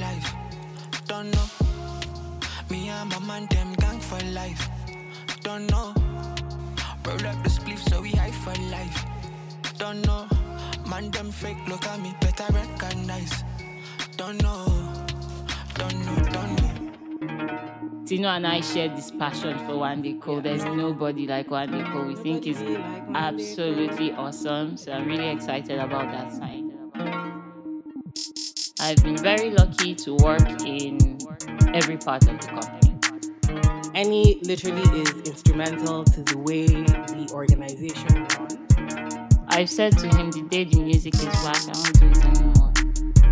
life. Don't know. Me and my man, them gang for life. Don't know. Roll up the spliff so we high for life. Don't know. Man, them fake, look at me, better recognize. Don't know. Don't know, don't know. Tinu and I share this passion for Wande Coal. There's nobody like Wande Coal. We think it's absolutely awesome. So I'm really excited about that sign. I've been very lucky to work in every part of the company. Annie literally is instrumental to the way the organization runs. I've said to him the day the music is back, I won't do it anymore.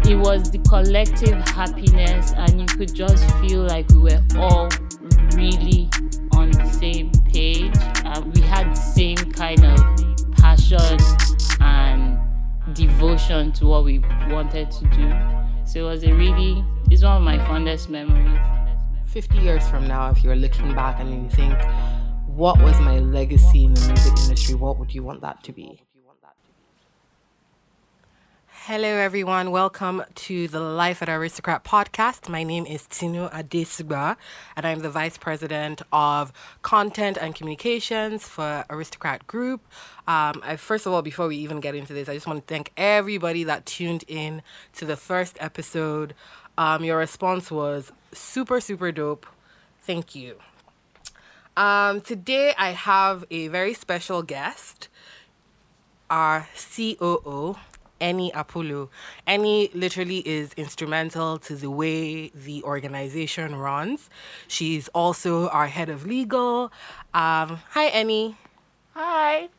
It was the collective happiness, and you could just feel like we were all really on the same page. Uh, we had the same kind of passion and devotion to what we wanted to do. So it was a really, it's one of my fondest memories. 50 years from now, if you're looking back and you think, what was my legacy in the music industry? What would you want that to be? Hello, everyone. Welcome to the Life at Aristocrat podcast. My name is Tinu Adesugba, and I'm the Vice President of Content and Communications for Aristocrat Group. Um, I, first of all, before we even get into this, I just want to thank everybody that tuned in to the first episode. Um, your response was super, super dope. Thank you. Um, today, I have a very special guest, our COO, Annie Apollo. Annie literally is instrumental to the way the organization runs. She's also our head of legal. Um, hi, Annie. Hi.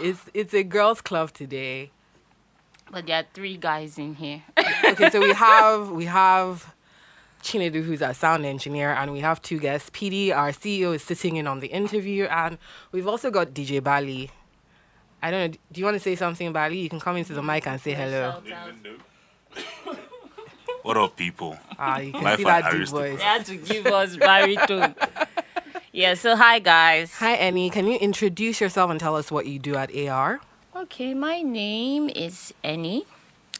It's it's a girls' club today. But there are three guys in here. Okay, so we have we have Chinedu, who's our sound engineer, and we have two guests. PD, our CEO, is sitting in on the interview, and we've also got DJ Bali. I don't know. Do you want to say something, Bali? You can come into the mic and say hello. What up, people? Ah, you can Life see at that deep voice. They had to give us baritone. Yeah, so hi guys. Hi, Annie. Can you introduce yourself and tell us what you do at AR? Okay, my name is Annie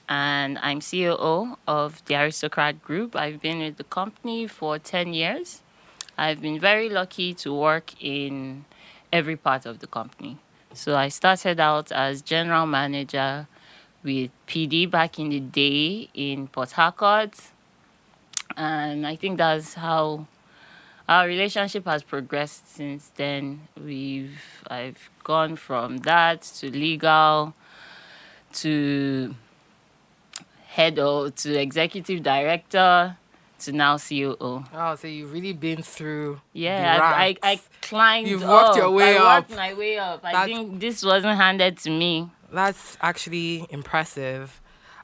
and I'm COO of the Aristocrat Group. I've been with the company for 10 years. I've been very lucky to work in every part of the company. So I started out as general manager with PD back in the day in Port Harcourt. And I think that's how our relationship has progressed since then. We've I've gone from that to legal to head of to executive director to now COO. Oh, so you've really been through. Yeah, I, I. I climbed You've worked your up. way I worked my way up. I think this wasn't handed to me. That's actually impressive.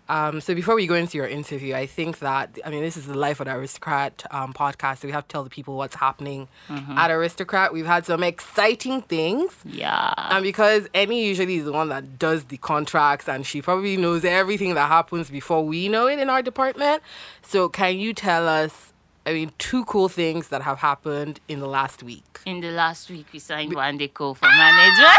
Um, so before we go into your interview, I think that I mean this is the Life of the Aristocrat um, podcast, so we have to tell the people what's happening Mm-hmm. at Aristocrat. We've had some exciting things, Yeah. and because Annie usually is the one that does the contracts, and she probably knows everything that happens before we know it in our department. So can you tell us? I mean, two cool things that have happened in the last week. in the last week we signed Wande Coal for management.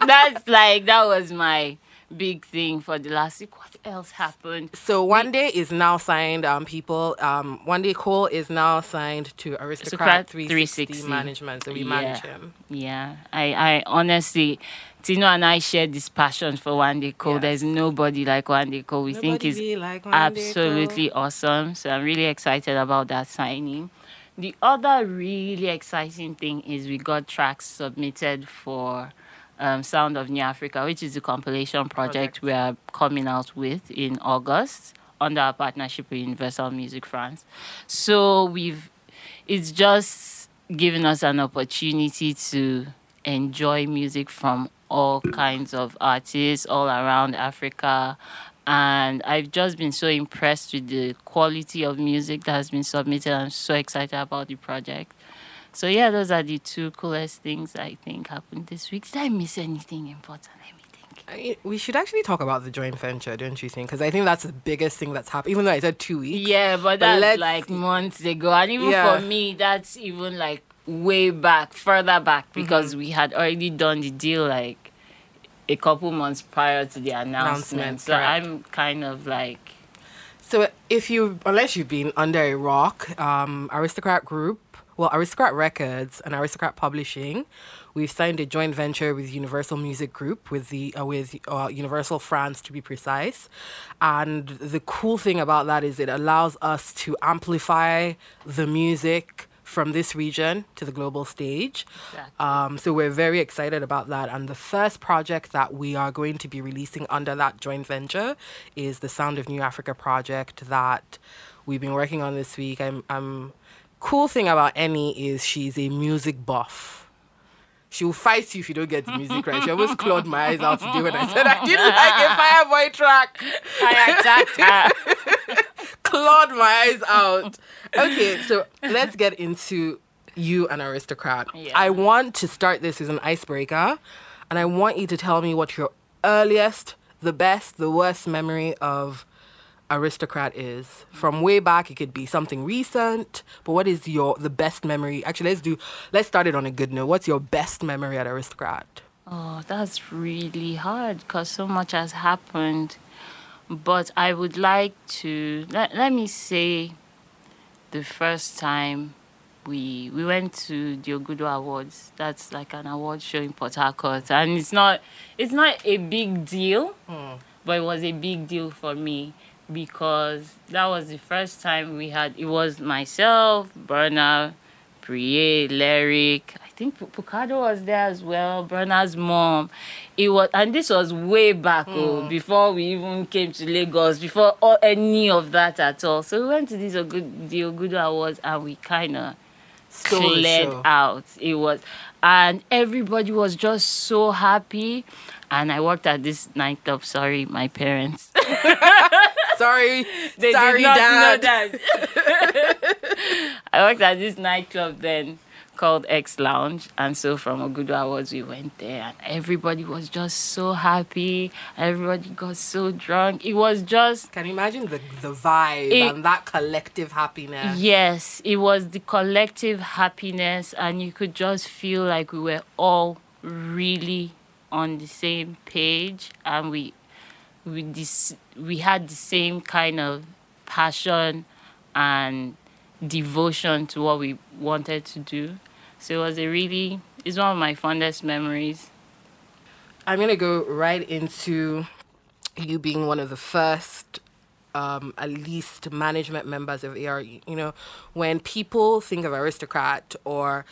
That's like that was my big thing for the last week. What else happened? So one day is now signed. Um, people. Um, Wande Coal is now signed to Aristocrat Aristocrat 360, 360. management. So we Yeah. manage him. Yeah, I, I honestly, Tinu and I share this passion for Wande Coal. Yes. There's nobody like Wande Coal. We think Nobody is be like absolutely awesome. So I'm really excited about that signing. The other really exciting thing is we got tracks submitted for um, Sound of New Africa, which is the compilation project Project. we are coming out with in August under our partnership with Universal Music France. So we've it's just given us an opportunity to enjoy music from all kinds of artists all around Africa. And I've just been so impressed with the quality of music that has been submitted. I'm so excited about the project. So yeah, those are the two coolest things I think happened this week. Did I miss anything important? Let me think. I mean, we should actually talk about the joint venture, don't you think? Because I think that's the biggest thing that's happened. Even though I said two weeks. Yeah, but But that's like months ago. And even Yeah. for me, that's even like way back, further back, Mm-hmm. because we had already done the deal like a couple months prior to the announcement. Announcement, so correct. I'm kind of like, So if you, unless you've been under a rock, um, Aristocrat Group, well, Aristocrat Records and Aristocrat Publishing, we've signed a joint venture with Universal Music Group, with the uh, with uh, Universal France to be precise. And the cool thing about that is it allows us to amplify the music from this region to the global stage. Exactly. Um, so we're very excited about that. And the first project that we are going to be releasing under that joint venture is the Sound of New Africa project that we've been working on this week. I'm, I'm cool thing about Annie is she's a music buff. She will fight you if you don't get the music right. She almost clawed my eyes out today when I said I didn't like a Fireboy track. I attacked her. clawed my eyes out. Okay, so let's get into you and Aristocrat. Yeah. I want to start this as an icebreaker, and I want you to tell me what your earliest, the best, the worst memory of Aristocrat is. From way back, it could be something recent, but what is your the best memory? Actually, let's do let's start it on a good note. What's your best memory at Aristocrat? Oh, that's really hard because so much has happened. But I would like to let, let me say the first time we we went to the Ogudo Awards. That's like an award show in Port Harcourt, and it's not it's not a big deal, hmm. but it was a big deal for me because that was the first time we had. It was myself, Burna, Brie, Lyric. I think Picado was there as well. Burna's mom. It was, and this was way back oh, before we even came to Lagos, before all, any of that at all. So we went to these Ogudo, the Ogudo Awards, and we kind of Stole the cleared out. It was, and everybody was just so happy. And I worked at this nightclub. Sorry, my parents. Sorry, They sorry, did not Dad. know that. I worked at this nightclub then called X Lounge, and so from Ogudo Awards we went there, and everybody was just so happy. Everybody got so drunk. It was just Can you imagine the the vibe It- and that collective happiness? yes, it was the collective happiness, and you could just feel like we were all really on the same page, and we we this we had the same kind of passion and devotion to what we wanted to do. So it was a really it's one of my fondest memories. I'm gonna go right into you being one of the first, um, at least management members of ARE. You know, when people think of aristocrat or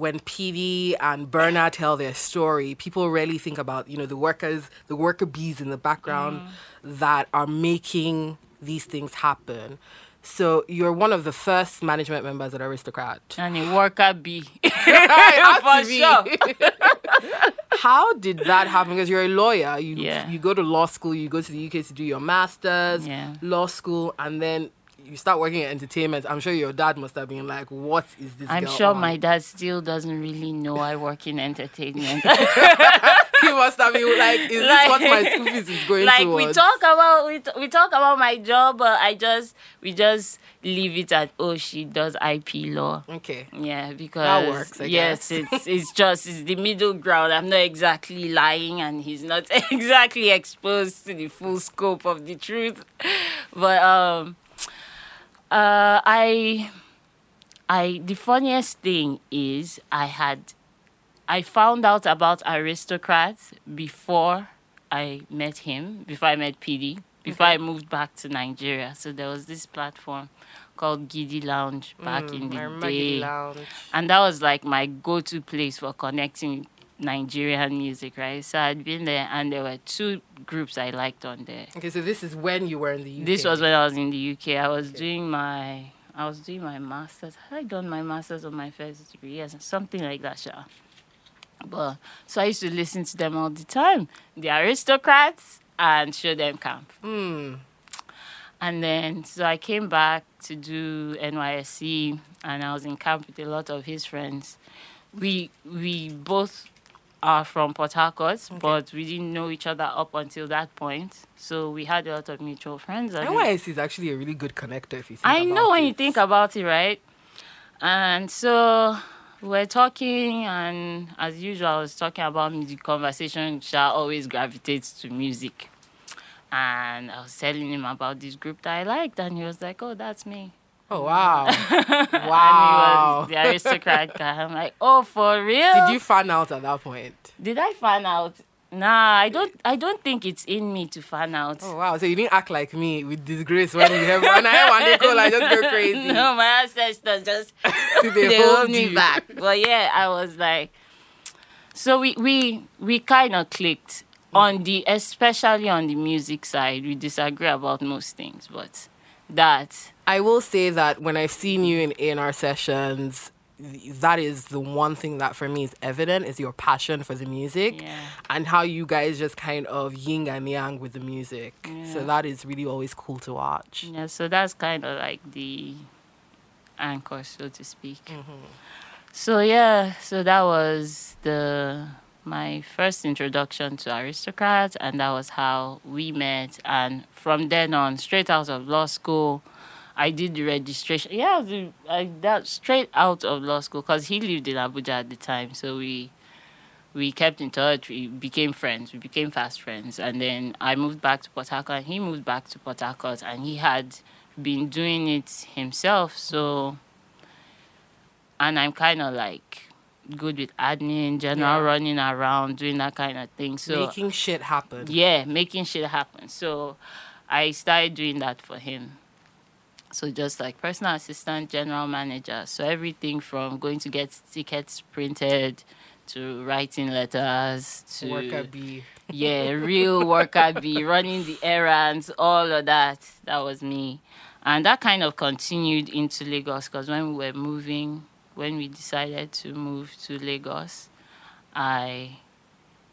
when PD and Burna tell their story, people really think about you know the workers, the worker bees in the background mm. that are making these things happen. So you're one of the first management members at Aristocrat. And a worker bee. For has to be. sure. How did that happen? Because you're a lawyer. You Yeah. you go to law school. You go to the UK to do your masters, Yeah. law school, and then you start working at entertainment. I'm sure your dad must have been like, "What is this?" I'm sure on?" my dad still doesn't really know I work in entertainment. he must have been like, "Is this what my school fees is going like towards?" we talk about we, t- we talk about my job but i just we just leave it at oh she does ip law Okay. yeah because that works, I yes guess. it's it's just it's the middle ground i'm not exactly lying and he's not exactly exposed to the full scope of the truth but um uh i i the funniest thing is i had I found out about aristocrats before I met him, before I met PD, before I moved back to Nigeria. So there was this platform called Giddy Lounge back in Mm, I the day. Lounge. And that was like my go to place for connecting Nigerian music, right? So I'd been there and there were two groups I liked on there. Okay, so this is when you were in the UK. This was when I was in the UK. I was doing my I was doing my masters. Had I done my masters on my first degree? Yes, something like that, sure. But so I used to listen to them all the time. The aristocrats and Show Dem Camp. Hmm. And then so I came back to do NYSC and I was in camp with a lot of his friends. We we both are from Port Harcourt, but we didn't know each other up until that point. So we had a lot of mutual friends. And NYS is actually a really good connector if you think I know when it. you think about it, right? And so we're talking, and as usual, I was talking about music. Conversation shall always gravitates to music. And I was telling him about this group that I liked, and he was like, "Oh, that's me." Oh wow. And he wow. was the aristocrat guy. I'm like, "Oh, for real?" Did you find out at that point? Did I find out? Nah, I don't. I don't think it's in me to find out. Oh wow. So you didn't act like me with disgrace when you have when I have one they go like just go crazy. no, my ancestors just They they hold hold me you. back. But yeah, I was like, so we we we kind of clicked on the especially on the music side. We disagree about most things, but that I will say that when I've seen you in A&R sessions, that is the one thing that for me is evident is your passion for the music Yeah. and how you guys just kind of yin and yang with the music. So that is really always cool to watch. yeah. So that's kind of like the anchor, so to speak. Mm-hmm. So yeah, so that was the my first introduction to aristocrats, and that was how we met. And from then on, straight out of law school, I did the registration. Yeah, I was- I, that straight out of law school because he lived in Abuja at the time, so we we kept in touch. We became friends. We became fast friends, and then I moved back to Port Harcourt, and he moved back to Port Harcourt, and he had been doing it himself. So and I'm kind of like good with admin, general Yeah. running around, doing that kind of thing. So Making shit happen. yeah, making shit happen. So I started doing that for him. So just like personal assistant, general manager. So everything from going to get tickets printed to writing letters to Worker B. yeah, real worker bee, running the errands, all of that. That was me. And that kind of continued into Lagos because when we were moving, when we decided to move to Lagos, I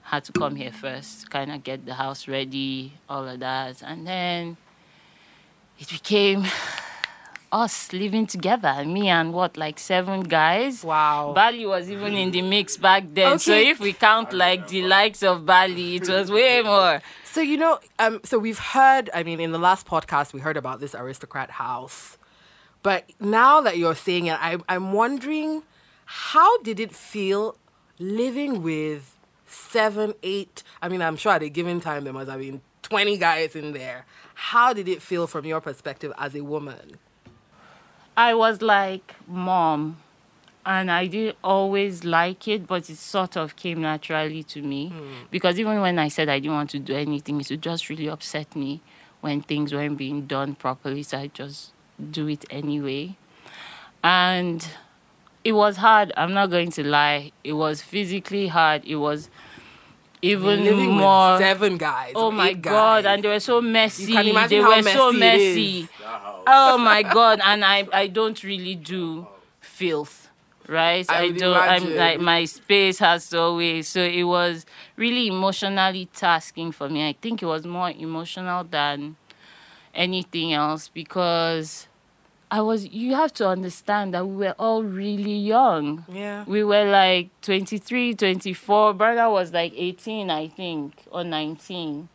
had to come here first, kind of get the house ready, all of that. And then it became us living together, me and what, like seven guys? Wow. Bali was even in the mix back then. So if we count like the likes of Bali, it was way more. So you know, um, so we've heard. I mean, in the last podcast, we heard about this aristocrat house, but now that you're saying it, I, I'm wondering, how did it feel living with seven, eight? I mean, I'm sure at a given time there must have been twenty guys in there. How did it feel from your perspective as a woman? I was like, mom. And I didn't always like it, but it sort of came naturally to me. Hmm. Because even when I said I didn't want to do anything, it would just really upset me when things weren't being done properly. So I just do it anyway. And it was hard. I'm not going to lie. It was physically hard. It was even living more. seven guys. Oh my god! guys. And they were so messy. can imagine they how were messy it messy. Oh my god! And I I don't really do filth, right? I I, don't. I'm like my space has always. So it was really emotionally tasking for me. I think it was more emotional than anything else because I was. You have to understand that we were all really young yeah. we were like 23 24 brother was like 18 i think or 19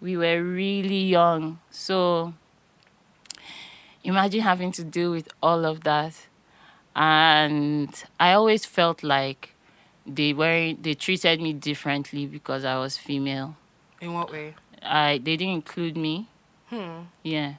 we were really young so imagine having to deal with all of that and i always felt like they weren't they treated me differently because i was female In what way? I they didn't include me. Hmm. Yeah.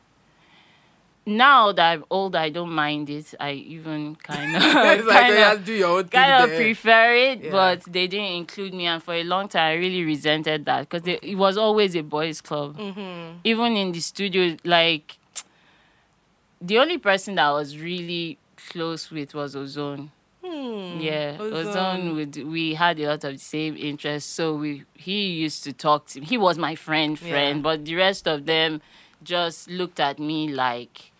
Now that I'm older, I don't mind it. I even kind of like kind of, do your own kind of prefer it, Yeah. but they didn't include me. And for a long time, I really resented that because it was always a boys' club. Mm-hmm. Even in the studio, like the only person that I was really close with was Ozone. Yeah, Hmm. Ozone. Ozone. Would, we had a lot of the same interests, so we he used to talk to me. He was my friend, friend, Yeah. but the rest of them just looked at me like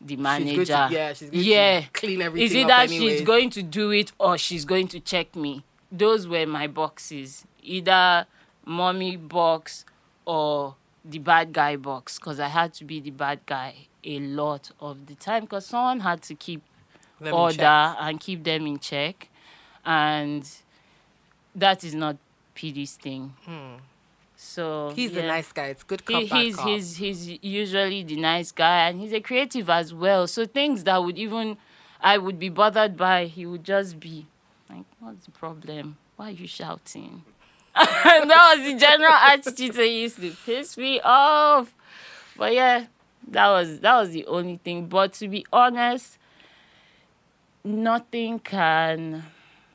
the She's manager. going to, yeah, she's going yeah. to clean everything Is it that she's going to do it or she's going to check me? Those were my boxes. Either mommy box or the bad guy box because I had to be the bad guy a lot of the time because someone had to keep Them order and keep them in check. And that is not PD's thing. Hmm. So. He's the nice guy. It's good cop, He, he's cop. he's he's usually the nice guy and he's a creative as well. So things that would even I would be bothered by, he would just be Like, what's the problem? Why are you shouting? and that was the general attitude that used to piss me off. But yeah, that was that was the only thing. But to be honest, nothing can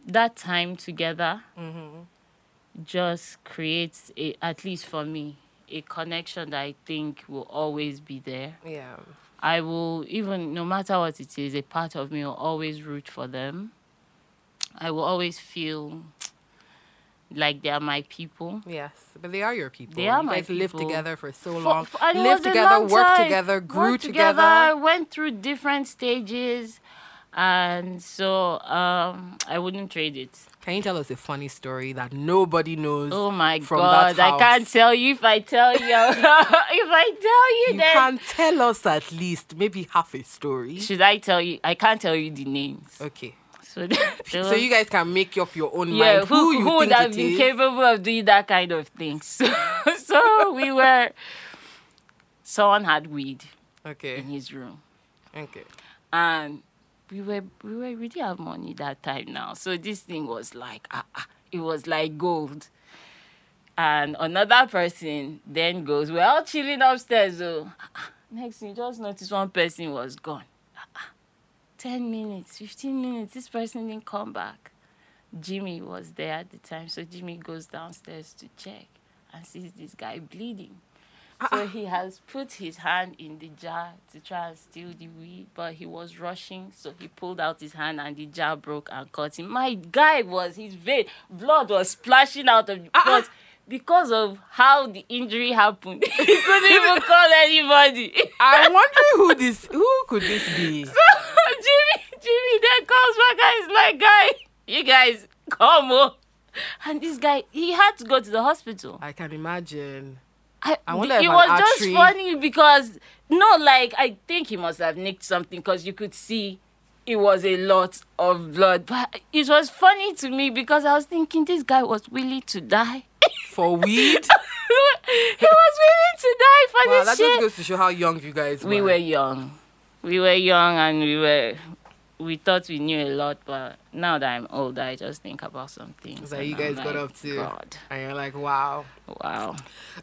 that time together mm-hmm. Just creates a at least for me a connection that I think will always be there. Yeah. I will even no matter what it is, a part of me will always root for them. I will always feel like they are my people. Yes, but they are your people. They are you my guys lived together for so long. for- lived together, long worked together, grew Worked together. went through different stages, and so um, I wouldn't trade it. Can you tell us a funny story that nobody knows? Oh my god, I can't tell you if I tell you. if I tell you, You then can tell us at least maybe half a story. should I tell you? I can't tell you the names. Okay. So, So you guys can make up your own yeah, mind who, who, you who would think have been is. capable of doing that kind of thing? So, so we were. Someone had weed Okay. in his room, Okay. and we were we were we didn't have money that time now. So this thing was like ah, ah, it was like gold. And another person then goes, We're all chilling upstairs. So next thing you just notice one person was gone. Ah, ah. 10 minutes, 15 minutes, this person didn't come back. Jimmy was there at the time, so Jimmy goes downstairs to check and sees this guy bleeding. So he has put his hand in the jar to try and steal the weed, but he was rushing, so he pulled out his hand and the jar broke and cut him. My guy was his vein, blood was splashing out of but ah, ah. because of how the injury happened, he couldn't even call anybody. I'm wondering who this who could this be? So Jimmy, Jimmy then comes back and is like, guy, you guys come on. And this guy, he had to go to the hospital. I can imagine. I, I wonder it was just artery- funny because no, like I think he must have nicked something because you could see it was a lot of blood. But it was funny to me because I was thinking this guy was willing to die. For weed? he was willing to die for wow, this that shit. just goes to show how young you guys were. we were young. We were young and we were we thought we knew a lot, but now that I'm older, I just think about some things. So you I'm guys got like, up to God, and you're like, wow. wow.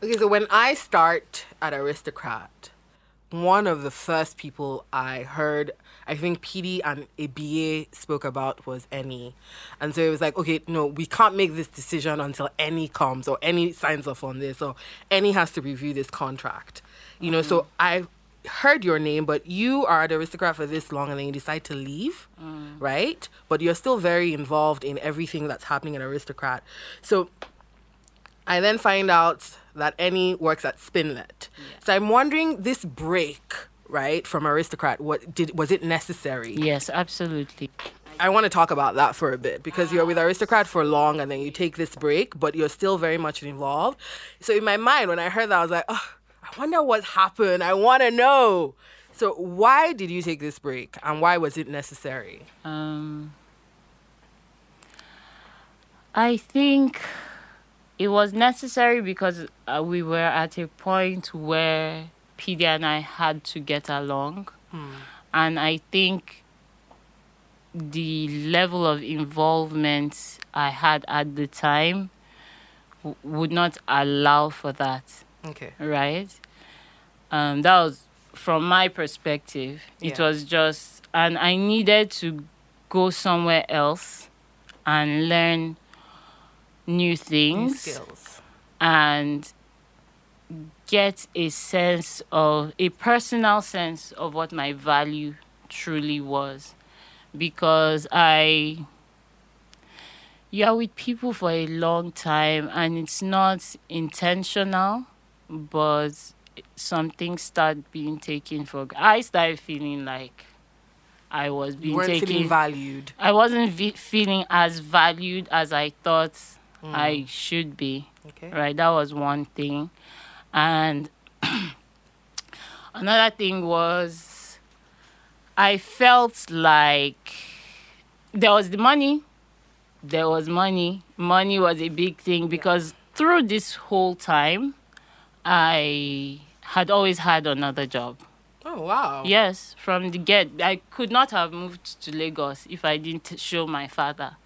Okay, so when I start at Aristocrat, one of the first people I heard, I think PD and ABA spoke about was Annie. And so it was like, okay, no, we can't make this decision until Annie comes or Annie signs off on this. or Annie has to review this contract. You know, so mm-hmm. I heard your name, but you are at Aristocrat for this long and then you decide to leave, mm. right? But you're still very involved in everything that's happening at Aristocrat. So I then find out that Annie works at Spinlet. So I'm wondering this break, right, from Aristocrat, what did was it necessary? Yes, absolutely. I want to talk about that for a bit because you're with Aristocrat for long and then you take this break, but you're still very much involved. So in my mind, when I heard that, I was like, oh, I wonder what happened. I want to know. So why did you take this break and why was it necessary? Um, I think it was necessary because uh, we were at a point where PD and I had to get along. And I think the level of involvement I had at the time w- would not allow for that Okay. right? Um, that was from my perspective. It was just, and I needed to go somewhere else and learn new New things skills. and get a sense of a personal sense of what my value truly was because I you are with people for a long time and it's not intentional but some things start being taken for granted. I started feeling like I was being taken valued. I wasn't vi- feeling as valued as I thought I should be Okay. right that was one thing and another thing was i felt like there was the money there was money money was a big thing because through this whole time i had always had another job Oh wow. Yes, from the get, I could not have moved to Lagos if I didn't show my father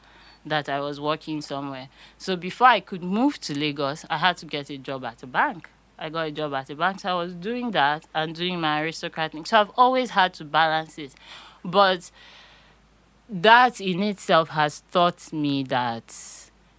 that I was working somewhere. So before I could move to Lagos, I had to get a job at a bank. I got a job at a bank, so I was doing that and doing my aristocratic. So I've always had to balance it. But that in itself has taught me that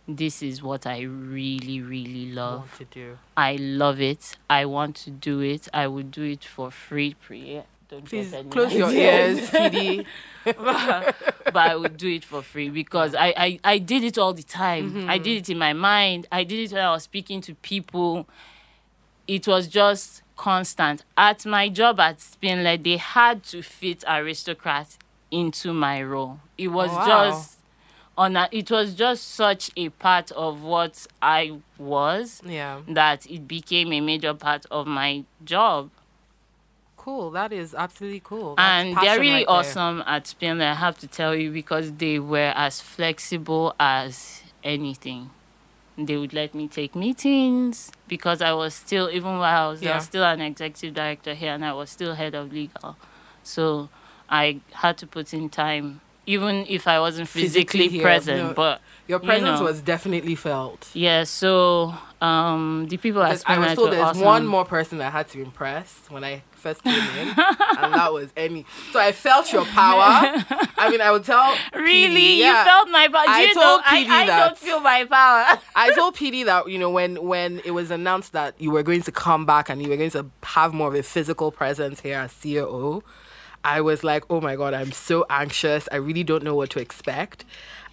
this is what I really, really love. Want to do. I love it. I want to do it. I would do it for free. Piriye. Don't Please close your ideas. ears, PD. but I would do it for free because I, I, I did it all the time. Mm-hmm. I did it in my mind. I did it when I was speaking to people. It was just constant. At my job at Spinlet, they had to fit aristocrats into my role. It was Oh, wow. just on a, it was just such a part of what I was Yeah. that it became a major part of my job Cool. That is absolutely cool. That's and they're really right there. awesome at Spinlet, I have to tell you, because they were as flexible as anything. They would let me take meetings because I was still, even while I was, there, I was still an executive director here and I was still head of legal. So I had to put in time, even if I wasn't Physically physically, here, present. no. But Your you presence know. was definitely felt. yeah, so um, the people at 'Cause I was told there's awesome. one more person I had to impress when I first came in, and that was Annie. So I felt your power. I mean, I would tell. Really? PD, You yeah. felt my power? I you told know, PD I, I that. don't feel my power. I told PD that you know when when it was announced that you were going to come back and you were going to have more of a physical presence here as COO, I was like, oh my god, I'm so anxious. I really don't know what to expect.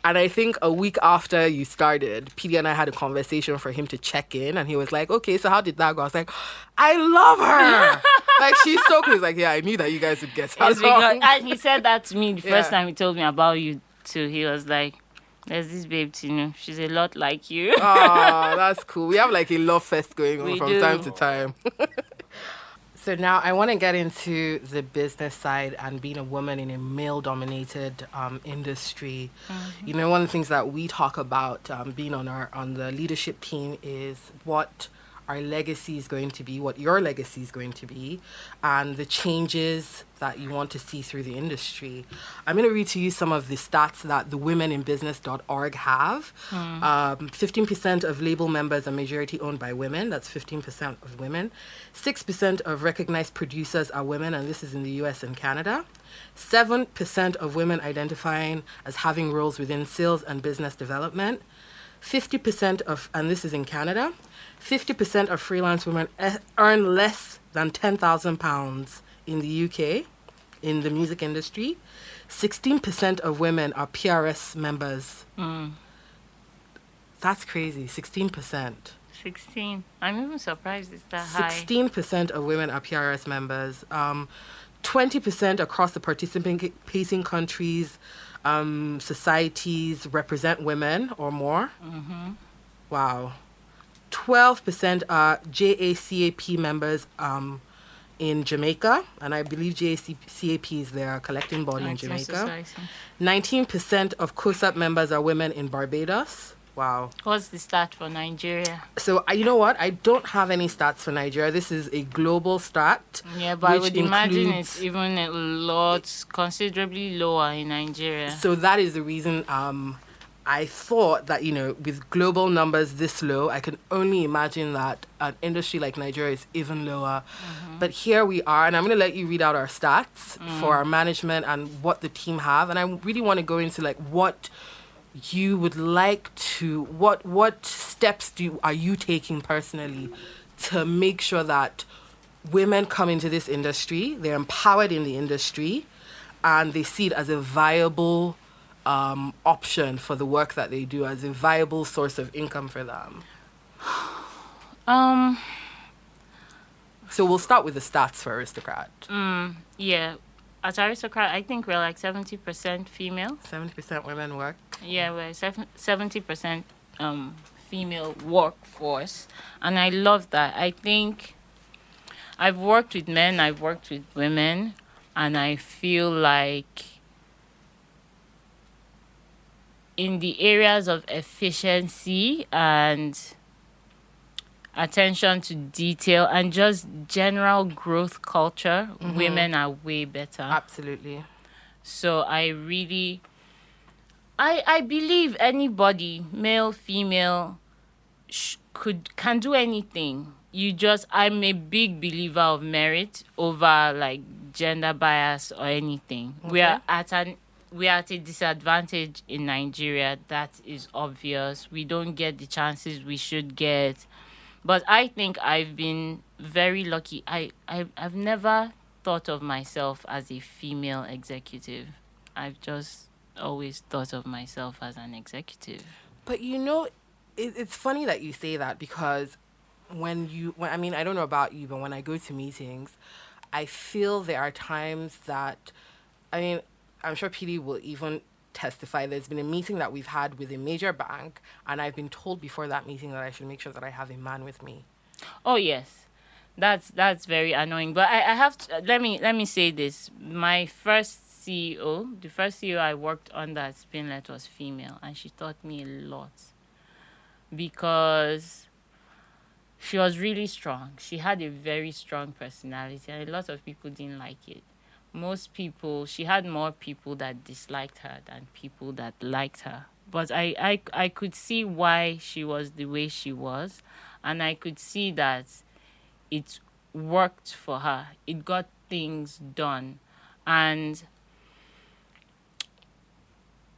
And I think a week after you started, PD and I had a conversation for him to check in, and he was like, "Okay, so how did that go?" I was like, "I love her. like she's so cool." He's like, "Yeah, I knew that you guys would get because, along." and he said that to me the Yeah. first time he told me about you too. He was like, "There's this babe, Tinu. She's a lot like you." Oh, that's cool. We have like a love fest going on We from do. time to time. So now I want to get into the business side and being a woman in a male-dominated um, industry. You know, one of the things that we talk about um, being on our on the leadership team is what our legacy is going to be, what your legacy is going to be, and the changes that you want to see through the industry. I'm going to read to you some of the stats that the womeninbusiness.org have. Um, 15% of label members are majority owned by women. That's 15% of women. 6% of recognized producers are women, and this is in the US and Canada. 7% of women identifying as having roles within sales and business development. 50% of, and this is in Canada, 50% of freelance women earn less than £10,000 in the UK in the music industry. 16% of women are PRS members. That's crazy, 16%. Sixteen. I'm even surprised it's that high. 16% of women are PRS members. Um, 20% across the participating countries, um, societies represent women or more. Wow. 12% are JACAP members um, in Jamaica, and I believe JACAP is their collecting body in Jamaica. 19% of COSCAP members are women in Barbados. Wow. What's the stat for Nigeria? So uh, you know what? I don't have any stats for Nigeria. This is a global stat. Yeah, but I would imagine it's even a lot, considerably lower in Nigeria. So that is the reason um, I thought that you know with global numbers this low, I can only imagine that an industry like Nigeria is even lower. Mm-hmm. But here we are, and I'm going to let you read out our stats for mm. our management and what the team have, and I really want to go into like what you would like to what what steps do you, are you taking personally to make sure that women come into this industry they're empowered in the industry and they see it as a viable um, option for the work that they do as a viable source of income for them? Um, so we'll start with the stats for aristocrat. Yeah, at Aristocrat, I think we're like 70% female. 70% women work? Yeah, we're seventy percent um female workforce, and I love that. I think I've worked with men, I've worked with women, and I feel like in the areas of efficiency and attention to detail and just general growth culture, mm-hmm. women are way better. absolutely So I really, I I believe anybody, male, female, sh- could can do anything. You just I'm a big believer of merit over like gender bias or anything. We are at an we are at a disadvantage in Nigeria. That is obvious. We don't get the chances we should get. But I think I've been very lucky. I, I I've never thought of myself as a female executive. I've just always thought of myself as an executive. But you know, it, it's funny that you say that because when you, when I mean, I don't know about you, but when I go to meetings, I feel there are times that, I mean, I'm sure PD will even testify. There's been a meeting that we've had with a major bank, and I've been told before that meeting that I should make sure that I have a man with me. Oh yes, that's that's very annoying. But I, I have to let me let me say this. My first CEO, the first CEO I worked under at Spinlet was female, and she taught me a lot because she was really strong. She had a very strong personality, and a lot of people didn't like it. Most people, she had more people that disliked her than people that liked her. But I, I, I could see why she was the way she was, and I could see that it worked for her. It got things done. And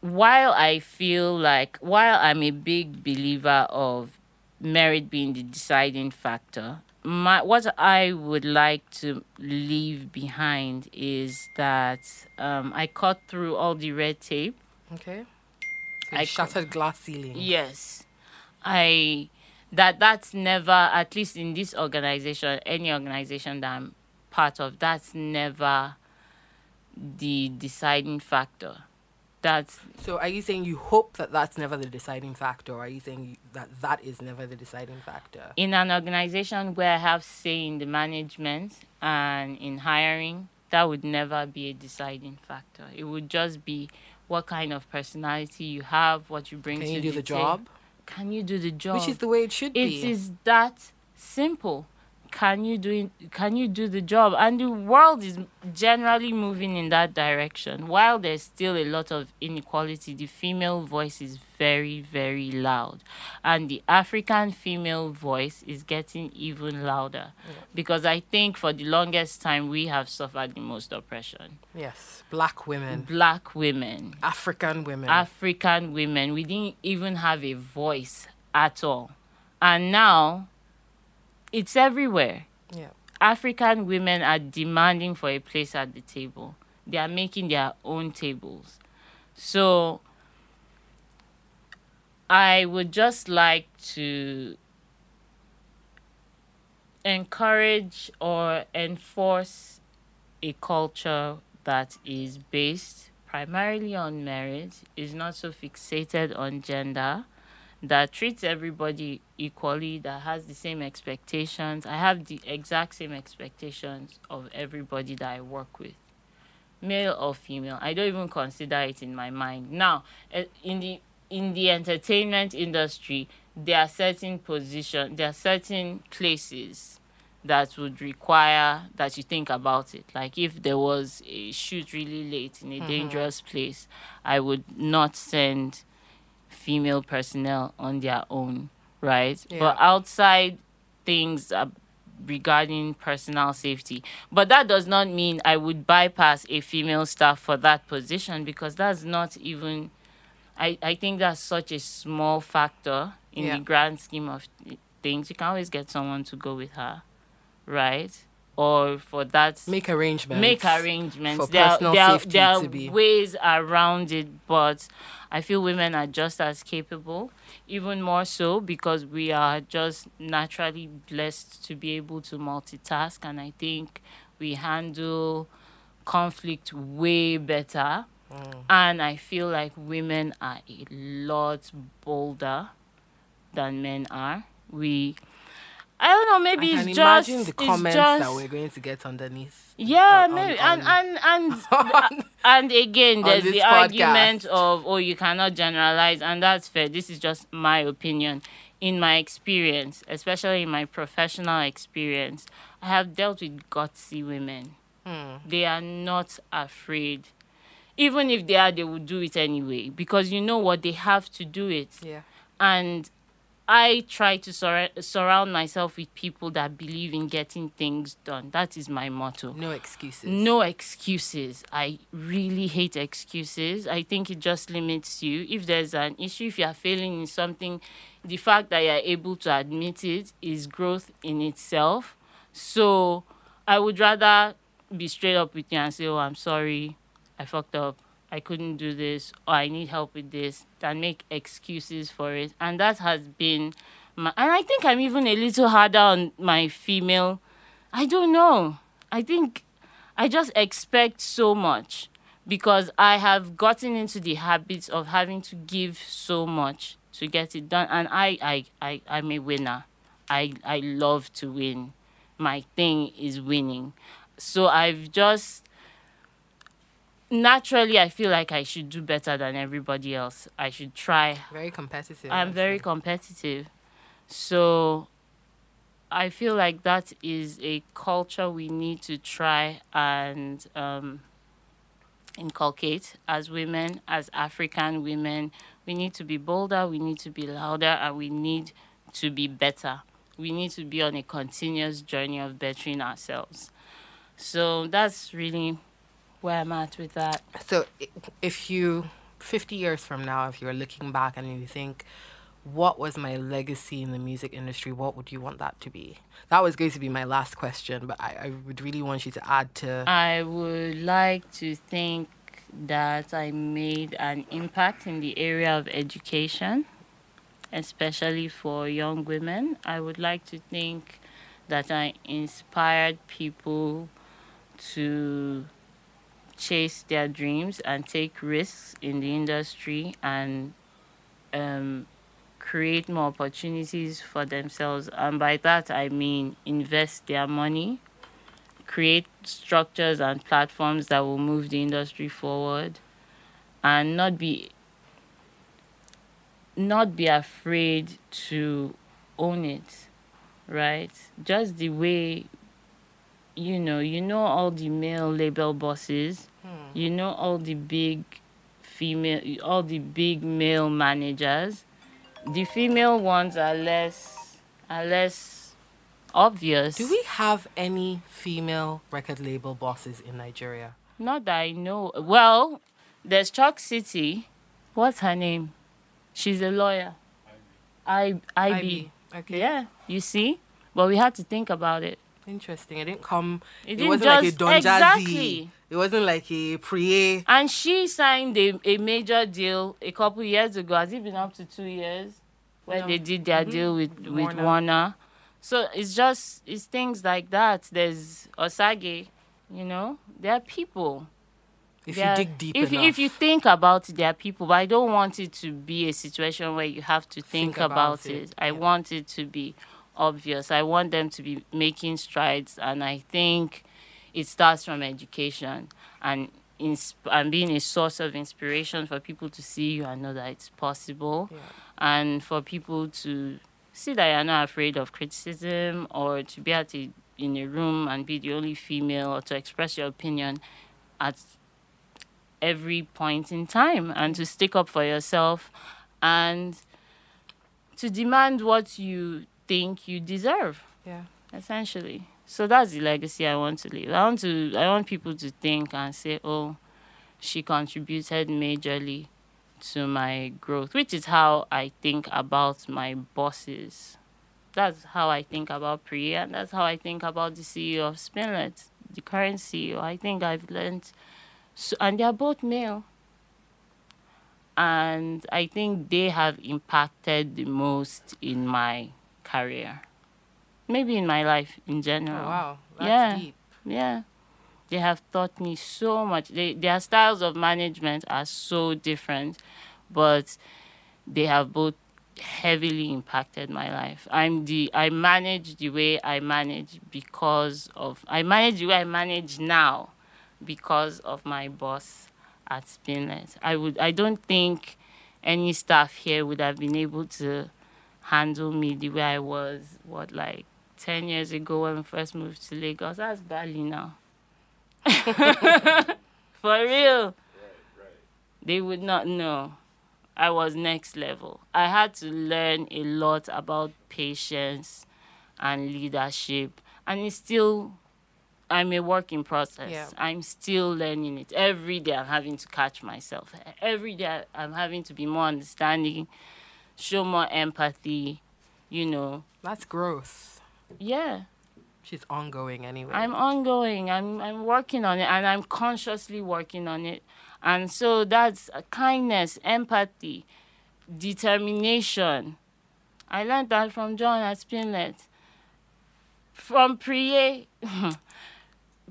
while I feel like, while I'm a big believer of merit being the deciding factor, my what I would like to leave behind is that um, I cut through all the red tape. Okay. So I shattered glass ceiling. Yes, I that that's never at least in this organization, any organization that I'm part of, that's never the deciding factor. That's So are you saying you hope that that's never the deciding factor, or are you saying you, that that is never the deciding factor? in an organization where I have say in the management and in hiring, that would never be a deciding factor. It would just be what kind of personality you have, what you bring Can to you do the ta- job? Can you do the job? Which is the way it should It be. it is that simple. Can you do can you do the job? And the world is generally moving in that direction. While there's still a lot of inequality, the female voice is very, very loud. And the African female voice is getting even louder. Because I think for the longest time we have suffered the most oppression. Yes, black women, Black women, African women. African women, we didn't even have a voice at all. And now it's everywhere. yeah. African women are demanding for a place at the table. They are making their own tables. So I would just like to encourage or enforce a culture that is based primarily on merit, is not so fixated on gender, that treats everybody equally, that has the same expectations. I have the exact same expectations of everybody that I work with, male or female. I don't even consider it in my mind. Now, eh, in the in the entertainment industry, there are certain positions, there are certain places that would require that you think about it. Like if there was a shoot really late in a dangerous place, I would not send female personnel on their own, right? Yeah. But outside things uh, regarding personal safety. But that does not mean I would bypass a female staff for that position because that's not even I, I think that's such a small factor in Yeah. the grand scheme of things. You can always get someone to go with her, right? Or for that Make arrangements. make arrangements. for there, are- personal there, safety there are to be- ways around it, but I feel women are just as capable, even more so because we are just naturally blessed to be able to multitask, and I think we handle conflict way better. Mm. And I feel like women are a lot bolder than men are. We, I don't know, maybe I it's can just imagine the comments just, that we're going to get underneath. yeah, on- maybe, on- and and and and again, there's the argument of oh, you cannot generalize, and that's fair. This is just my opinion. In my experience, especially in my professional experience, I have dealt with gutsy women. Hmm. They are not afraid. even if they are, they will do it anyway because you know what they have to do it. Yeah. And I try to sur- surround myself with people that believe in getting things done. That is my motto. No excuses. No excuses. I really hate excuses. I think it just limits you. If there's an issue, if you are failing in something, the fact that you're able to admit it is growth in itself. So I would rather be straight up with you and say, Oh, I'm sorry, I fucked up. I couldn't do this or I need help with this than make excuses for it. And that has been my, and I think I'm even a little harder on my female. I don't know. I think I just expect so much because I have gotten into the habit of having to give so much to get it done. And I, I, I, I'm a winner. I, I love to win. My thing is winning. So I've just naturally I feel like I should do better than everybody else. I should try. Very competitive. I'm very competitive. So I feel like that is a culture we need to try and um, inculcate as women, as African women. We need to be bolder, we need to be louder, and we need to be better. We need to be on a continuous journey of bettering ourselves. So that's really where I'm at with that. So, if you, 50 years from now, if you're looking back and you think, what was my legacy in the music industry? What would you want that to be? That was going to be my last question, but I, I would really want you to add to. I would like to think that I made an impact in the area of education, especially for young women. I would like to think that I inspired people to chase their dreams and take risks in the industry and um, create more opportunities for themselves. And by that, I mean invest their money create structures and platforms that will move the industry forward and not be not be afraid to own it right just the way you know you know all the male label bosses hmm. you know all the big female all the big male managers the female ones are less are less obvious Do we have any female record label bosses in Nigeria? Not that I know. Well, there's Choc City. What's her name? She's a lawyer. I Aibee. Okay. Yeah, you see? But we had to think about it. Interesting. It didn't come. It It, didn't wasn't like a just- Don Jazzy. exactly. It wasn't like a pre. And she signed a, a major deal a couple years ago. Has it been up to two years? Where No. they did their Mhm. deal with, with Warner. Warner. So it's just it's things like that. There's Osage, you know. There are people. If There- you dig deep if, enough. if you think about it, there are people, but I don't want it to be a situation where you have to think, Think about about, it, it. I yeah. want it to be obvious. I want them to be making strides, and I think it starts from education and insp- and being a source of inspiration for people to see you and know that it's possible, Yeah. and for people to see that you're not afraid of criticism or to be at a, in a room and be the only female or to express your opinion at every point in time and to stick up for yourself and to demand what you think you deserve yeah. essentially. So that's the legacy i want to leave. I want to i want people to think and say oh she contributed majorly to my growth which is how i think about my bosses. That's how i think about Piriye and that's how i think about the ceo of spinlet the current ceo i think i've learned so, and they're both male. And i think they have impacted the most in my career maybe in my life in general. Oh, general wow. That's Yeah. deep. yeah. They have taught me so much. They, their styles of management are so different, but they have both heavily impacted my life. I'm the I manage the way I manage because of I manage the way I manage now because of my boss at Spinlet. I would I don't think any staff here would have been able to handle me the way I was what like 10 years ago when we first moved to Lagos. That's Bali now. For real. they would not know I was next level. I had to learn a lot about patience and leadership, and it's still I'm a work in process. Yeah. I'm still learning it. Every day I'm having to catch myself. Every day I'm having to be more understanding, show more empathy, you know. That's growth. Yeah. She's ongoing anyway. I'm ongoing. I'm I'm working on it and I'm consciously working on it. And so that's kindness, empathy, determination. I learned that from John at Spinlet. From Piriye,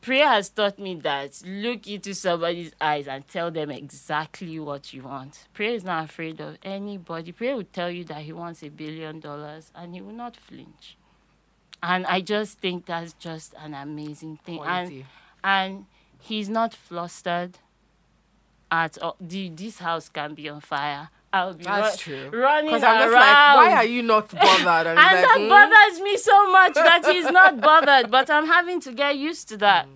Piriye has taught me that look into somebody's eyes and tell them exactly what you want. Piriye is not afraid of anybody. Piriye will tell you that he wants a billion dollars and he will not flinch. And I just think that's just an amazing thing. Quality. And and he's not flustered at all. The, this house can be on fire. I'll be That's ru- true. running Because around. I'm just like, why are you not bothered? And, and like, that "Hmm?" bothers me so much that he's not bothered. But I'm having to get used to that.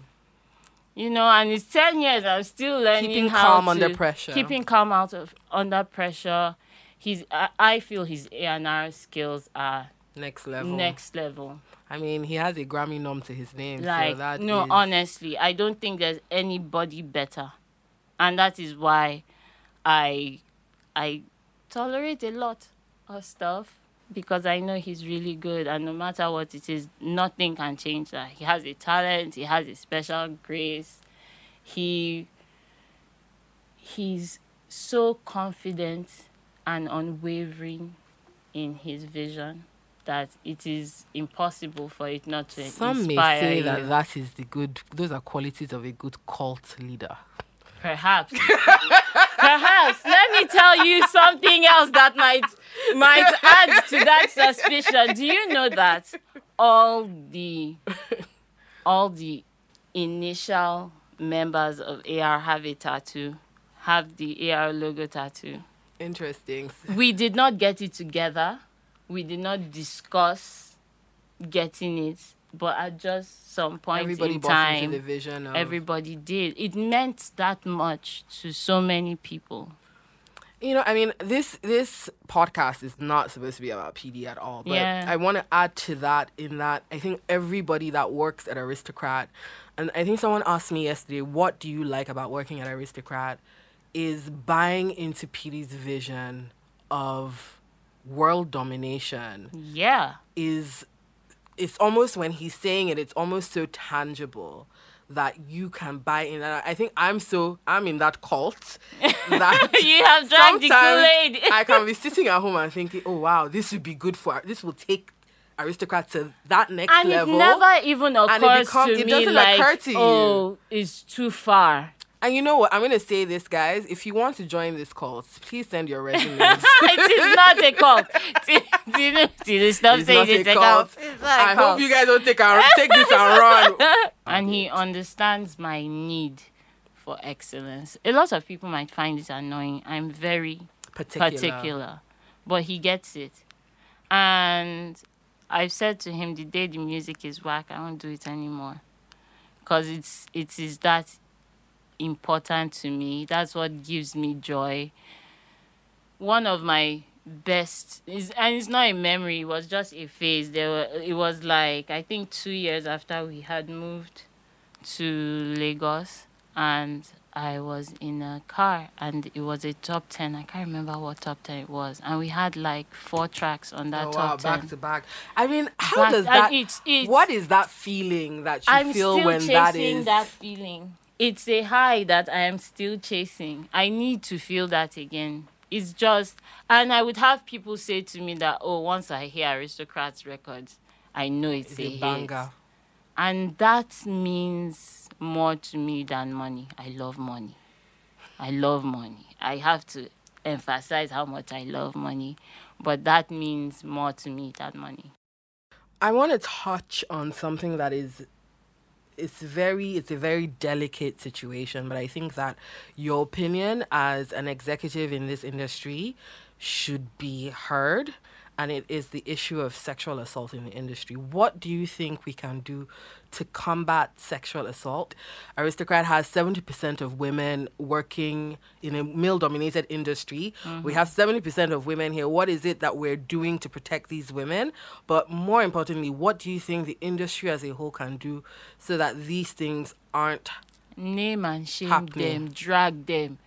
You know, and it's ten years. I'm still learning Keeping how calm to- under pressure. Keeping calm out of under pressure. He's. I, I feel his A and R skills are next level. next level. I mean, he has a Grammy nom to his name. so Like that no, is- honestly, I don't think there's anybody better, and that is why I I tolerate a lot of stuff because I know he's really good, and no matter what it is, nothing can change that. He has a talent. He has a special grace. He he's so confident and unwavering in his vision that it is impossible for it not to Some may say you. that that is the good. Those are qualities of a good cult leader. Perhaps. Perhaps. Let me tell you something else that might might add to that suspicion. Do you know that all the all the initial members of AR have a tattoo, have the AR logo tattoo. Interesting. We did not get it together. We did not discuss getting it, but at just some point Everybody in time, into the vision of everybody did. It meant that much to so many people. You know, I mean, this this podcast is not supposed to be about PD at all. But Yeah. I want to add to that in that I think everybody that works at Aristocrat, and I think someone asked me yesterday, what do you like about working at Aristocrat, is buying into PD's vision of world domination Yeah. is it's almost when he's saying it, it's almost so tangible that you can buy in. And I think I'm so I'm in that cult that you have drank the Kool-Aid. I can be sitting at home and thinking, oh wow, this would be good for this will take aristocrat to that next and level. it never even And it occurs to it me doesn't like, occur to you. oh, it's too far. And you know what? I'm gonna say this, guys. If you want to join this cult, please send your resumes. it is not a cult. Tinu, Tinu, stop It's saying not a it's a cult. cult. It's not a I cult. hope you guys don't take and take this and run. and he understands my need for excellence. A lot of people might find it annoying. I'm very Particular. particular, but he gets it. And I've said to him, the day the music is whack, I won't do it anymore, because it's it is that important to me. That's what gives me joy. One of my best is and it's not a memory it was just a phase there were it was like i think two years after we had moved to lagos and i was in a car and it was a top 10 i can't remember what top 10 it was and we had like four tracks on that Oh, wow, top 10 back to back. I mean, how does that? it's- it's- what is that feeling that you I'm feel when that is? that feeling. It's a high that I am still chasing. I need to feel that again. It's just, and I would have people say to me that, oh, once I hear Aristocrats records, I know it's, It's a, a hit. banger. And that means more to me than money. I love money. I love money. I have to emphasize how much I love money, but that means more to me than money. I want to touch on something that is it's very it's a very delicate situation, but I think that your opinion as an executive in this industry should be heard. And it is the issue of sexual assault in the industry. What do you think we can do to combat sexual assault? Aristocrat has 70% of women working in a male dominated industry. Mm-hmm. We have 70% of women here. What is it that we're doing to protect these women? But more importantly, what do you think the industry as a whole can do so that these things aren't Name and shame Happening. them, drag them,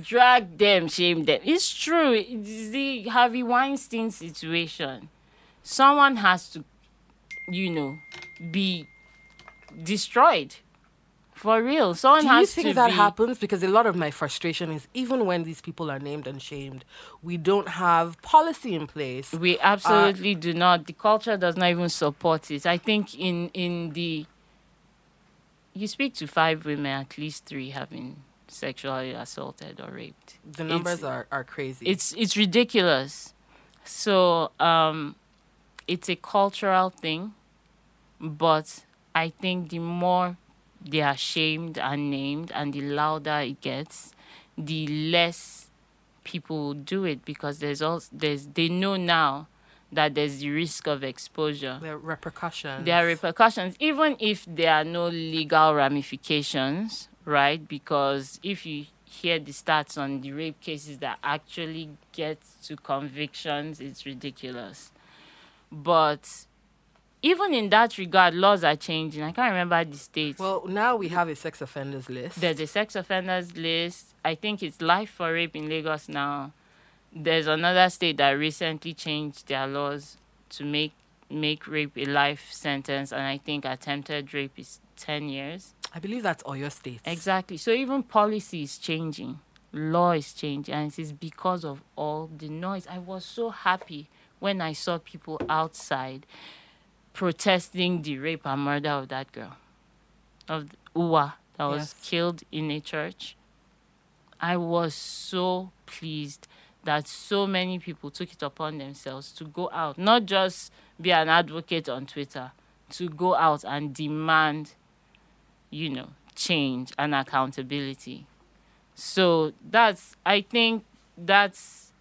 drag them, shame them. It's true. It's the Harvey Weinstein situation. Someone has to, you know, be destroyed. For real. Someone Do you think that be. happens? Because a lot of my frustration is even when these people are named and shamed, we don't have policy in place. We uh, absolutely do not. The culture does not even support it. I think in in the you speak to five women, at least three have been sexually assaulted or raped. The numbers It's- are, are crazy. It's it's ridiculous. So um, it's a cultural thing, but I think the more they are shamed and named, and the louder it gets, the less people will do it because there's also there's they know now that there's the risk of exposure. there are repercussions. There are repercussions, even if there are no legal ramifications, right? Because if you hear the stats on the rape cases that actually get to convictions, it's ridiculous. But even in that regard, laws are changing. I can't remember the states. Well, now we have a sex offenders list. There's a sex offenders list. I think it's life for rape in Lagos now. There's another state that recently changed their laws to make make rape a life sentence, and I think attempted rape is ten years. I believe that's all your states. Exactly. So even policy is changing, law is changing, and it is because of all the noise. I was so happy when I saw people outside protesting the rape and murder of that girl, of Uwa, that was Yes. killed in a church. I was so pleased that so many people took it upon themselves to go out, not just be an advocate on Twitter, to go out and demand you know, change and accountability. So that's, I think that's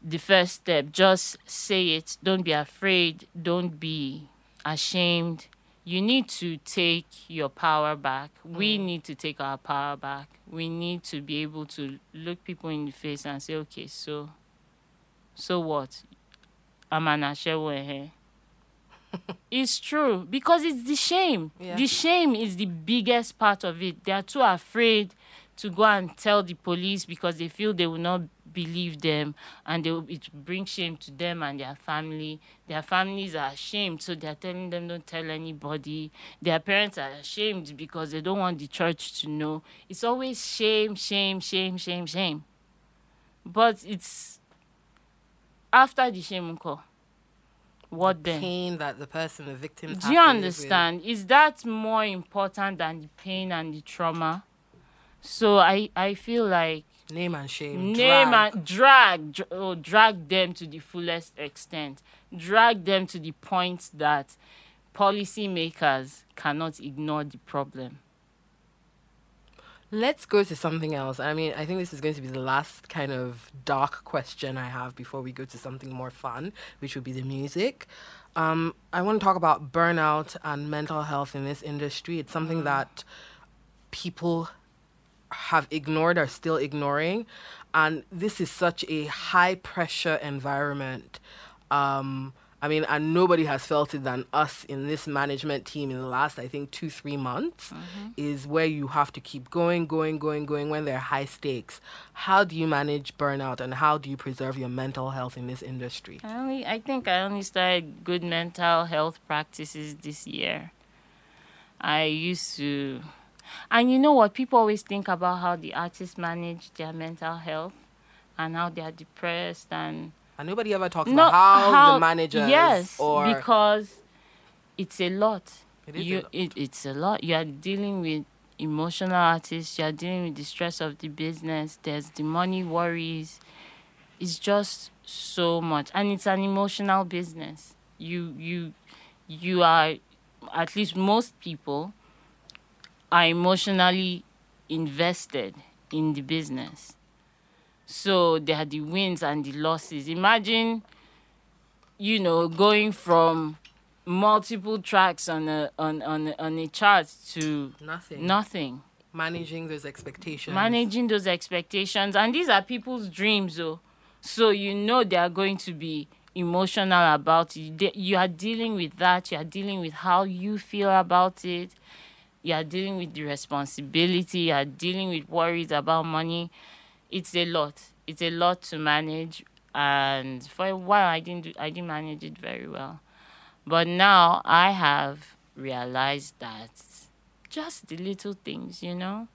the first step. Just say it. Don't be afraid. Don't be ashamed. You need to take your power back. We need to take our power back. We need to be able to look people in the face and say, okay, so, so what? I'm an ashewo eh? It's true because it's the shame. Yeah. The shame is the biggest part of it. They are too afraid to go and tell the police because they feel they will not believe them and they will, it brings shame to them and their family. Their families are ashamed, so they are telling them don't tell anybody. Their parents are ashamed because they don't want the church to know. It's always shame, shame, shame, shame, shame. But it's after the shame, Nko, what then? Pain that the person, the victim. Do you live with. understand? Is that more important than the pain and the trauma? So I, I feel like Name and shame. name drag. and drag, dr- oh, drag them to the fullest extent. Drag them to the point that policymakers cannot ignore the problem. Let's go to something else. I mean, I think this is going to be the last kind of dark question I have before we go to something more fun, which would be the music. Um, I want to talk about burnout and mental health in this industry. It's something that people have ignored are still ignoring and this is such a high pressure environment um i mean and nobody has felt it than us in this management team in the last i think two three months mm-hmm. is where you have to keep going going going going when there are high stakes. How do you manage burnout and how do you preserve your mental health in this industry? I only I think I only started good mental health practices this year. I used to and you know what? People always think about how the artists manage their mental health and how they are depressed and and nobody ever talks no about how, the managers yes or because it's a lot. It is a you lot. It, it's a lot. You are dealing with emotional artists you are dealing with the stress of the business there's the money worries. It's just so much and it's an emotional business. You you you are at least most people are emotionally invested in the business so there are the wins and the losses imagine you know, going from multiple tracks on a on on on a chart to Nothing. nothing. Managing those expectations. Managing those expectations, and these are people's dreams, though. So you know they are going to be emotional about it. You are dealing with that. You are dealing with how you feel about it. You are dealing with the responsibility. You are dealing with worries about money. It's a lot. It's a lot to manage. And for a while, I didn't do, I didn't manage it very well. But now I have realized that just the little things, you know,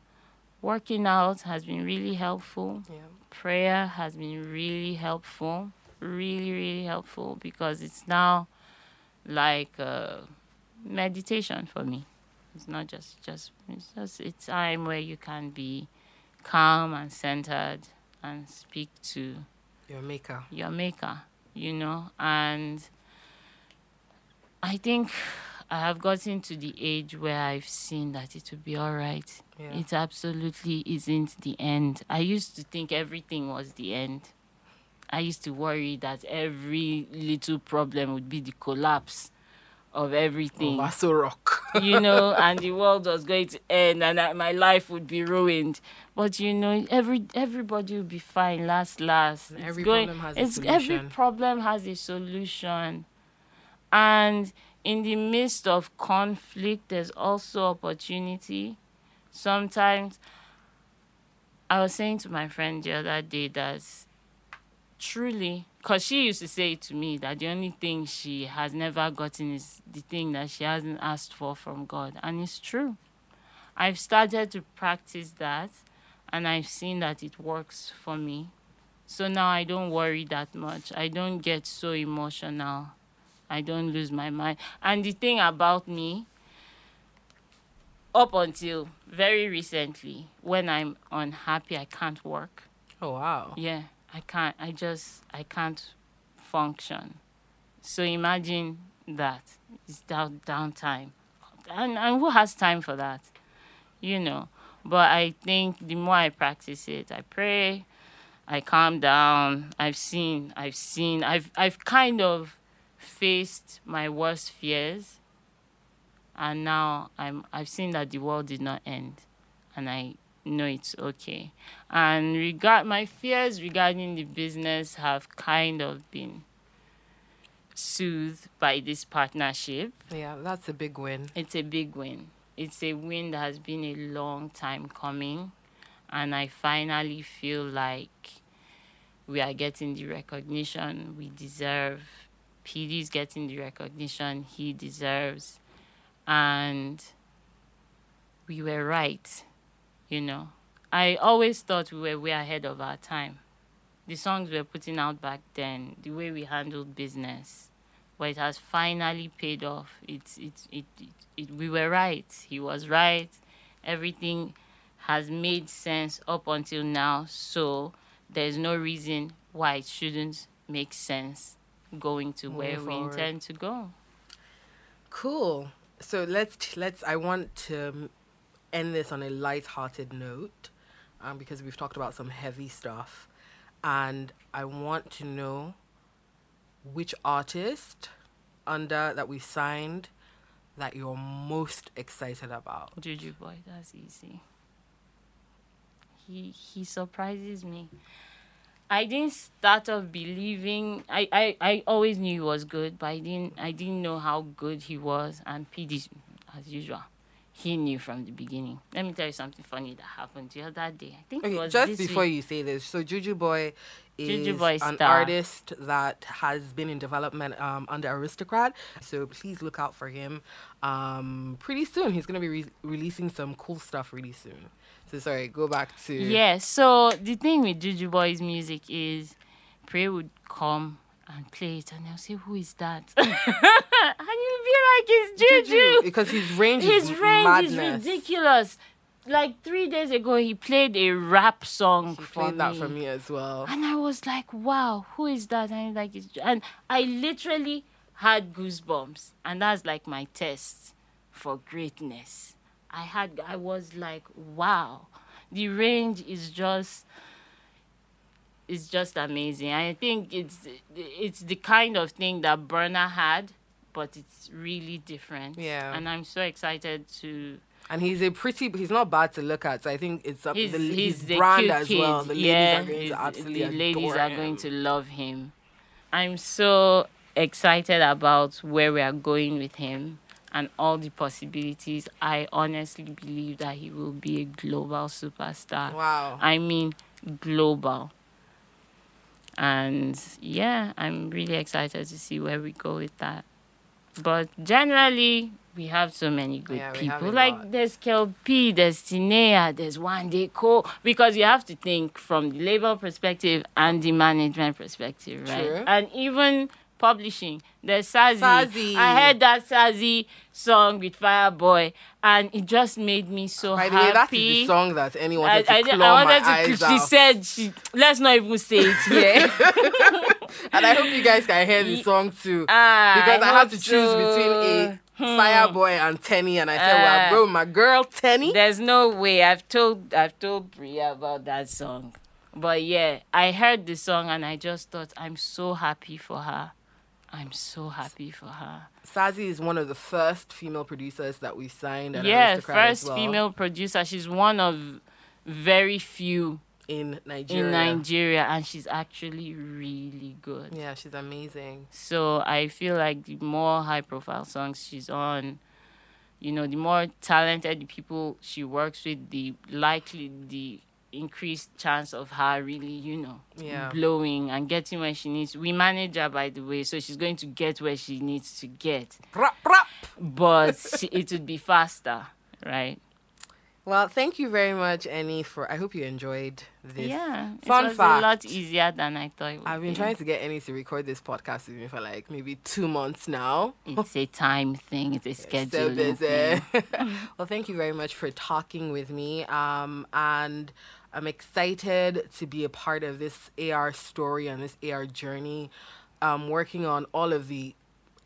working out has been really helpful Yeah. prayer has been really helpful really really helpful because it's now like uh, meditation for me it's not just just it's just a time where you can be calm and centered and speak to Your maker. your maker, you know. And I think I have gotten to the age where I've seen that it will be all right. Yeah. It absolutely isn't the end. I used to think everything was the end. I used to worry that every little problem would be the collapse of everything Vaso rock. you know, and the world was going to end, and that my life would be ruined. But you know, every everybody will be fine. Last, last, It's Every going- problem has a it's every problem has a solution, and in the midst of conflict, there's also opportunity. Sometimes, I was saying to my friend the other day that truly. Because she used to say to me that the only thing she has never gotten is the thing that she hasn't asked for from god and it's true. I've started to practice that and i've seen that it works for me. So now i don't worry that much. I don't get so emotional. I don't lose my mind. And the thing about me up until very recently when i'm unhappy i can't work. Oh wow. yeah, I can't. I just I can't function. So imagine that it's down downtime, and and who has time for that, you know? But I think the more I practice it, I pray, I calm down. I've seen, I've seen, I've I've kind of faced my worst fears, and now I'm I've seen that the world did not end, and I know it's okay. And regard my fears regarding the business have kind of been soothed by this partnership. Yeah, that's a big win. It's a big win. It's a win that has been a long time coming. And I finally feel like we are getting the recognition we deserve. PD is getting the recognition he deserves. And we were right, you know. I always thought we were way ahead of our time. The songs we were putting out back then, the way we handled business, but it has finally paid off. It's it's it, it, it we were right. He was right. Everything has made sense up until now. So there's no reason why it shouldn't make sense going to where Moving we intend to go. Cool. So let's let's. I want to um, end this on a light-hearted note, um, because we've talked about some heavy stuff, and I want to know which artist under that we signed that you're most excited about. Juju boy, that's easy. He he surprises me. I didn't start off believing I, I, I always knew he was good, but I didn't I didn't know how good he was and PD as usual. He knew from the beginning. Let me tell you something funny that happened the other day. I think it Okay, was just before week. you say this, so Juju Boy is Juju Boy an star. artist that has been in development um, under Aristocrat. So please look out for him. Um, pretty soon, he's gonna be re- releasing some cool stuff really soon. So sorry, go back to Yeah, so the thing with Juju Boy's music is Piriye would come and play it and they'll say, Who is that? and you'll be like, It's Juju. Juju because his range His is range madness. is ridiculous. Like three days ago, he played a rap song He for played me. that for me as well. And I was like, wow, who is that? And like, it's and I literally had goosebumps. And that's like my test for greatness. I had, I was like, wow, the range is just, is just amazing. I think it's it's the kind of thing that Burna had, but it's really different. Yeah. And I'm so excited to And he's a pretty. He's not bad to look at. So I think it's something. He's, The, he's his the brand cute as kid. well. The ladies are going to absolutely the ladies adore are him. going to love him. I'm so excited about where we are going with him and all the possibilities. I honestly believe that he will be a global superstar. Wow. I mean, global. And yeah, I'm really excited to see where we go with that. But generally, we have so many good Yeah, people. Like lot. there's Kelp, there's Tinea, there's Day Co. Because you have to think from the labor perspective and the management perspective, right? True. And even publishing. There's Sazi. Sazi. I heard that Sazi song with Fireboy, and it just made me so By the way, that happy. the song that anyone I, to I, claw I wanted my to. eyes She out. said, she, "Let's not even say it here." and I hope you guys can hear the song too. Ah, because I, had to choose between a Fireboy and Tenny, and I said, Ah. "Well, bro, my girl Tenny." There's no way. I've told I've told Bria about that song, but yeah, I heard the song and I just thought I'm so happy for her. I'm so happy for her. Sazi is one of the first female producers that we signed. At yeah, first well female producer. She's one of very few in Nigeria. in Nigeria, and she's actually really good. Yeah, she's amazing. So I feel like the more high profile songs she's on, you know, the more talented the people she works with, the likely the increased chance of her really, you know, Yeah. blowing and getting where she needs. We manage her by the way, so she's going to get where she needs to get. Rap, rap. But she, it would be faster, right? Well, thank you very much, Annie. For I hope you enjoyed this. Yeah. It Fun was fact. a lot easier than I thought it would I've been be. trying to get Annie to record this podcast with me for like maybe two months now. It's a time thing. It's a schedule. so busy. well, thank you very much for talking with me. Um, and I'm excited to be a part of this AR story and this AR journey. Um, working on all of the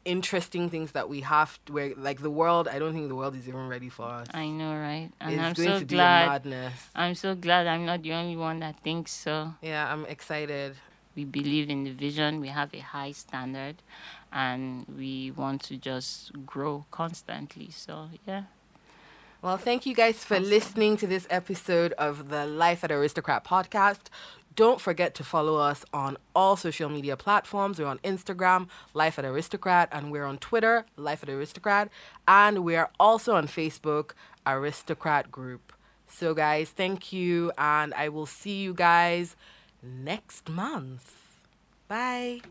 interesting things that we have to, where like the world I don't think the world is even ready for us. I know, right? And it's I'm going so to be a glad. madness. I'm so glad I'm not the only one that thinks so. Yeah, I'm excited. We believe in the vision. We have a high standard, and we want to just grow constantly. So yeah. Well, thank you guys for listening to this episode of the Life at Aristocrat podcast. Don't forget to follow us on all social media platforms. We're on Instagram, Life at Aristocrat, and we're on Twitter, Life at Aristocrat, and we're also on Facebook, Aristocrat Group. So, guys, thank you, and I will see you guys next month. Bye.